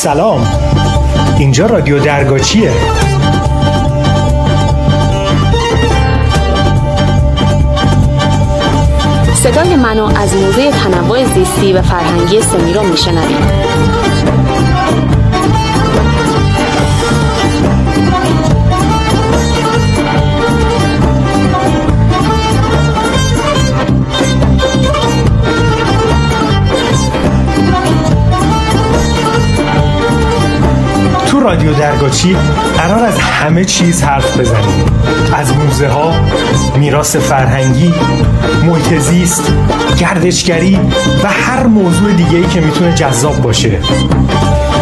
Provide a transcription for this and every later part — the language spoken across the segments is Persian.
سلام. اینجا رادیو درگاچیه صدای منو از موزه تنوع زیستی و فرهنگی سمیرو میشنوید. رادیو درگاچی قرار از همه چیز حرف بزنیم. از موزه ها میراث فرهنگی محیط زیست گردشگری و هر موضوع دیگه ای که می‌تونه جذاب باشه.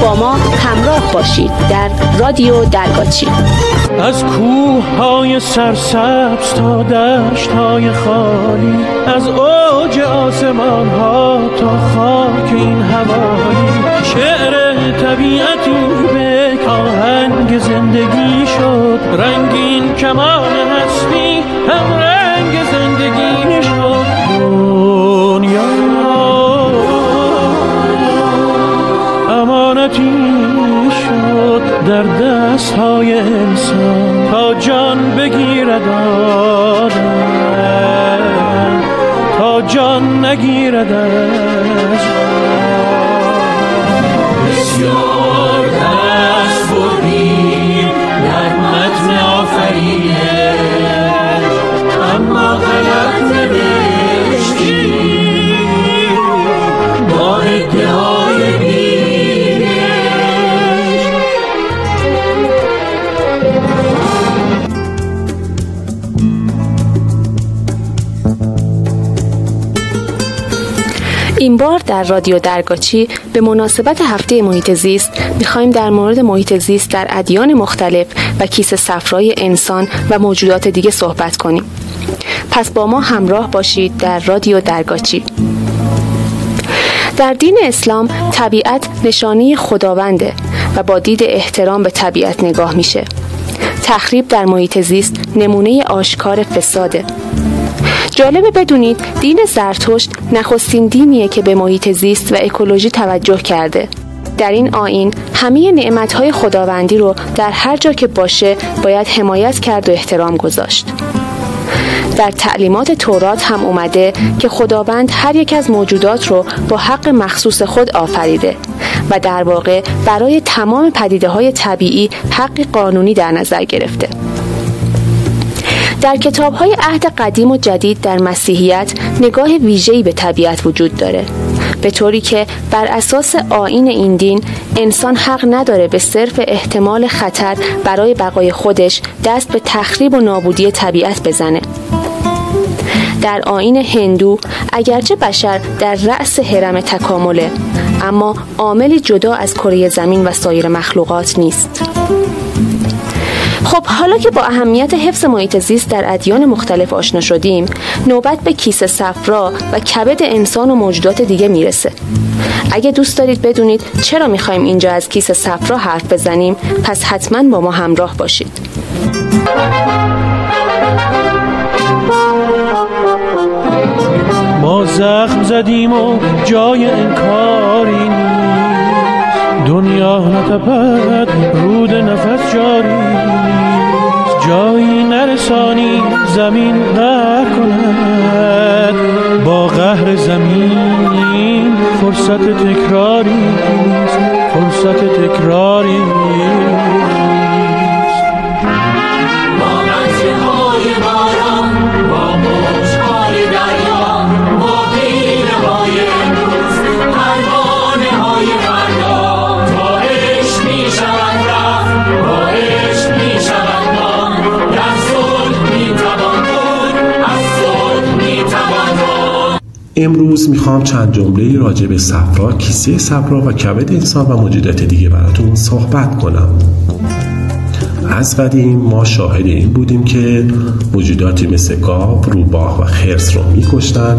با ما همراه باشید در رادیو درگاچی. از کوه های سرسبز تا دشت های خالی از اوج آسمان ها تا خاک این هوایی شعر طبیعتی به آهنگ زندگی شد رنگین کمان هستی هم رنگ زندگی شد دنیا امانتی شد در دست های انسان. تا جان بگیرد آدم تا جان نگیرد از بسیار در رادیو درگاچی به مناسبت هفته محیط زیست می‌خوایم در مورد محیط زیست در ادیان مختلف و کیسه صفرای انسان و موجودات دیگه صحبت کنیم. پس با ما همراه باشید در رادیو درگاچی. در دین اسلام طبیعت نشانی خداونده و با دید احترام به طبیعت نگاه میشه. تخریب در محیط زیست نمونه آشکار فساده. جالبه بدونید دین زرتشت نخستین دینیه که به محیط زیست و اکولوژی توجه کرده. در این آین همه نعمتهای خداوندی رو در هر جا که باشه باید حمایت کرد و احترام گذاشت. در تعلیمات تورات هم اومده که خداوند هر یک از موجودات رو با حق مخصوص خود آفریده و در واقع برای تمام پدیده های طبیعی حقی قانونی در نظر گرفته. در کتاب های عهد قدیم و جدید در مسیحیت نگاه ویژه‌ای به طبیعت وجود داره. به طوری که بر اساس آین این دین انسان حق نداره به صرف احتمال خطر برای بقای خودش دست به تخریب و نابودی طبیعت بزنه. در آین هندو اگرچه بشر در رأس حرم تکامله اما عاملی جدا از کره زمین و سایر مخلوقات نیست. خب حالا که با اهمیت حفظ محیط زیست در ادیان مختلف آشنا شدیم نوبت به کیسه صفرا و کبد انسان و موجودات دیگه می‌رسه. اگه دوست دارید بدونید چرا می‌خوایم اینجا از کیسه صفرا حرف بزنیم پس حتما با ما همراه باشید. ما زخم زدیم و جای انکاری دنیا نتپد رود زمین قهر کند با قهر زمین فرصت تکراری امروز می‌خوام چند جمله راجع به صفرا، کیسه صفرا و کبد انسان و موجودات دیگه براتون صحبت کنم. از قدیم ما شاهد این بودیم که موجوداتی مثل گاو، روباه و خرس رو میکشتن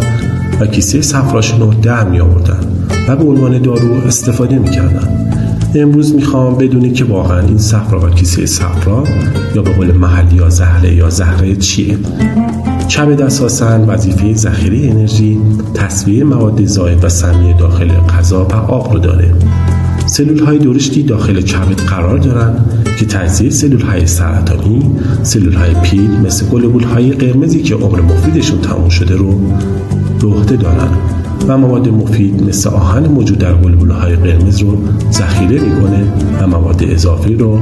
و کیسه صفراشون رو در می آوردن و به عنوان دارو استفاده می‌کردن. امروز می‌خوام بدونی که واقعا این صفرا و کیسه صفرا یا به قول محلی یا زهره یا زهره چیه؟ کبد اساسا وظیفه ذخیره انرژی تصویه مواد زاید و سمی داخل غذا و آب رو داره. سلول های درشتی داخل کبد قرار دارند که تجزیه سلول های سرطانی سلول های پیل مثل گلبول های قرمزی که عمر مفیدشون تموم شده رو به عهده دارند و مواد مفید مثل آهن موجود در گلبوله های قرمز رو ذخیره می‌کنه و مواد اضافی رو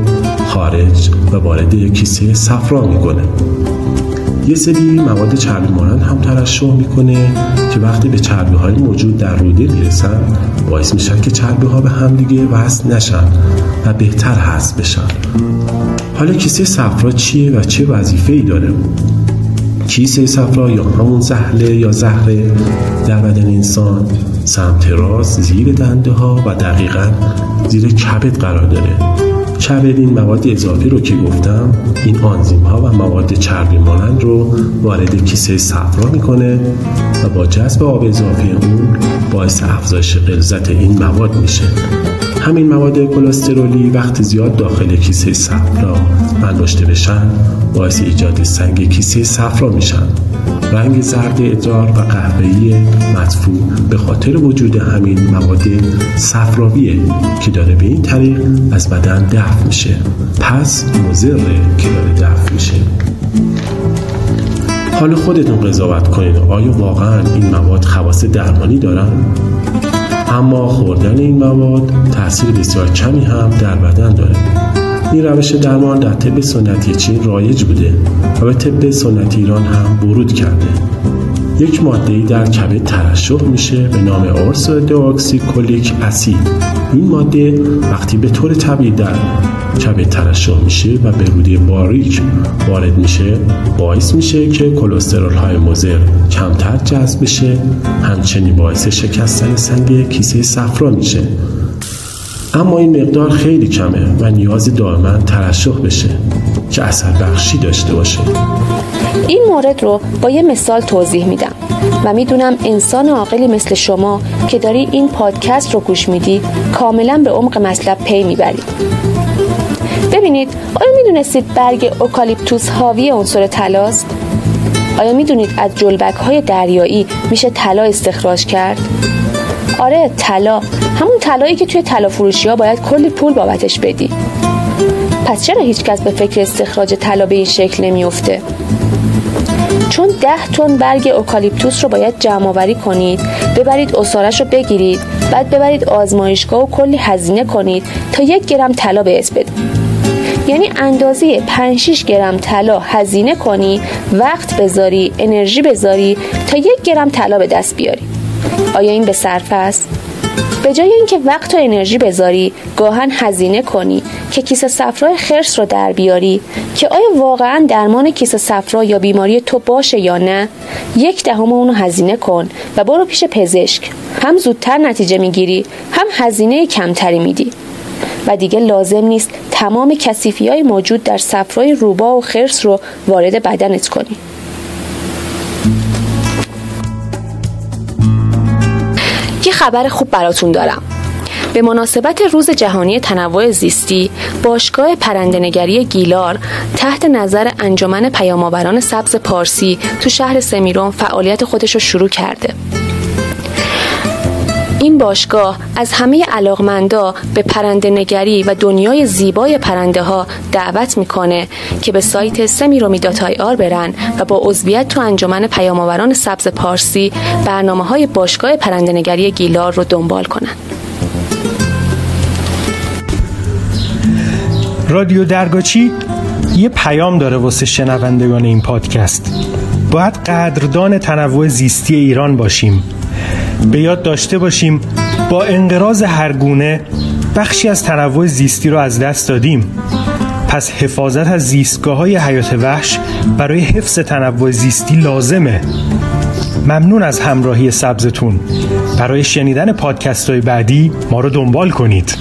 خارج و وارد کیسه صفرا می‌کنه. یه سری مواد چربی مانند هم ترشح می‌کنه که وقتی به چربی های موجود در روده می‌رسن باعث میشن که چربی ها به همدیگه وصل نشن و بهتر حذف بشن. حالا کیسه صفرا چیه و چه وظیفه ای داره؟ کیسه صفرا؟ یا همون زهله یا زهره؟ در بدن انسان سمت راست زیر دنده ها و دقیقا زیر کبد قرار داره. کبد این مواد اضافی رو که گفتم این آنزیم ها و مواد چربی مانند رو وارد کیسه صفرا می‌کنه. و با جذب آب اضافی اون باعث افزایش غلظت این مواد میشه. همین مواد کلسترولی وقتی زیاد داخل کیسه صفرا انباشته بشن باعث ایجاد سنگ کیسه صفرا میشن. رنگ زرد ادرار و قهوه‌ای مدفوع به خاطر وجود همین مواد صفراویه که داره به این طریق از بدن دفع میشه. پس مضره که داره دفع میشه. حالا خودتون قضاوت کنید. آیا واقعا این مواد خواص درمانی دارن؟ اما خوردن این مواد تاثیر بسیار کمی هم در بدن داره. این روش درمان در طب سنتی چین رایج بوده و به طب سنتی ایران هم ورود کرده. یک ماده در کبد ترشح میشه به نام کلیک اسید. این ماده وقتی به طور طبیعی در کبد ترشح میشه و به روده باریک وارد میشه. باعث میشه که کلسترول های مضر کمتر جذب بشه. همچنین باعث شکستن سنگ کیسه صفرا میشه. اما این مقدار خیلی کمه و نیاز دائما ترشح بشه که اثر بخشی داشته باشه. این مورد رو با یه مثال توضیح میدم و می‌دونم انسان عاقلی مثل شما که داری این پادکست رو گوش میدی کاملا به عمق مطلب پی می‌بری. ببینید آیا می‌دونستید برگ اوکالیپتوس حاوی عنصر طلاست؟ آیا می‌دونید از جلبک های دریایی میشه طلا استخراج کرد؟ آره طلا. همون طلایی که توی طلا فروشی ها باید کلی پول بابتش بدی. پس چرا هیچکس به فکر استخراج طلا به این شکل نمیافته؟ چون ده تن برگ اوکالیپتوس رو باید جمع آوری کنید ببرید اصارش رو بگیرید بعد ببرید آزمایشگاه و کلی هزینه کنید تا یک گرم طلا بهش بدید. یعنی اندازه 5 6 گرم طلا هزینه کنی وقت بذاری انرژی بذاری تا یک گرم طلا به دست بیاری. آیا این به صرف است؟ به جای اینکه وقت و انرژی بذاری گاهن هزینه کنی که کیسه صفرای خرس رو در بیاری که آیا واقعا درمان کیسه صفرا یا بیماری تو باشه یا نه؟ یک دهم اونو هزینه کن و برو پیش پزشک. هم زودتر نتیجه می‌گیری هم هزینه کمتری میدی. و دیگه لازم نیست تمام کسیفی های موجود در صفرای روبا و خرس رو وارد بدنت کنی. یه خبر خوب براتون دارم. به مناسبت روز جهانی تنوع زیستی باشگاه پرندنگری گیلار تحت نظر انجمن پیامآوران سبز پارسی تو شهر سمیرون فعالیت خودش رو شروع کرده. این باشگاه از همه علاقمندا به پرنده نگری و دنیای زیبای پرنده ها دعوت می‌کنه که به سایت سمیرومی آر برن و با عضویت تو انجمن پیامآوران سبز پارسی برنامه های باشگاه پرنده نگری گیلار رو دنبال کنن. رادیو درگاچی یه پیام داره واسه شنوندگان این پادکست. باید قدردان تنوع زیستی ایران باشیم. به یاد داشته باشیم با انقراض هر گونه بخشی از تنوع زیستی رو از دست دادیم. پس حفاظت از زیستگاه های حیات وحش برای حفظ تنوع زیستی لازمه. ممنون از همراهی سبزتون. برای شنیدن پادکست های بعدی ما رو دنبال کنید.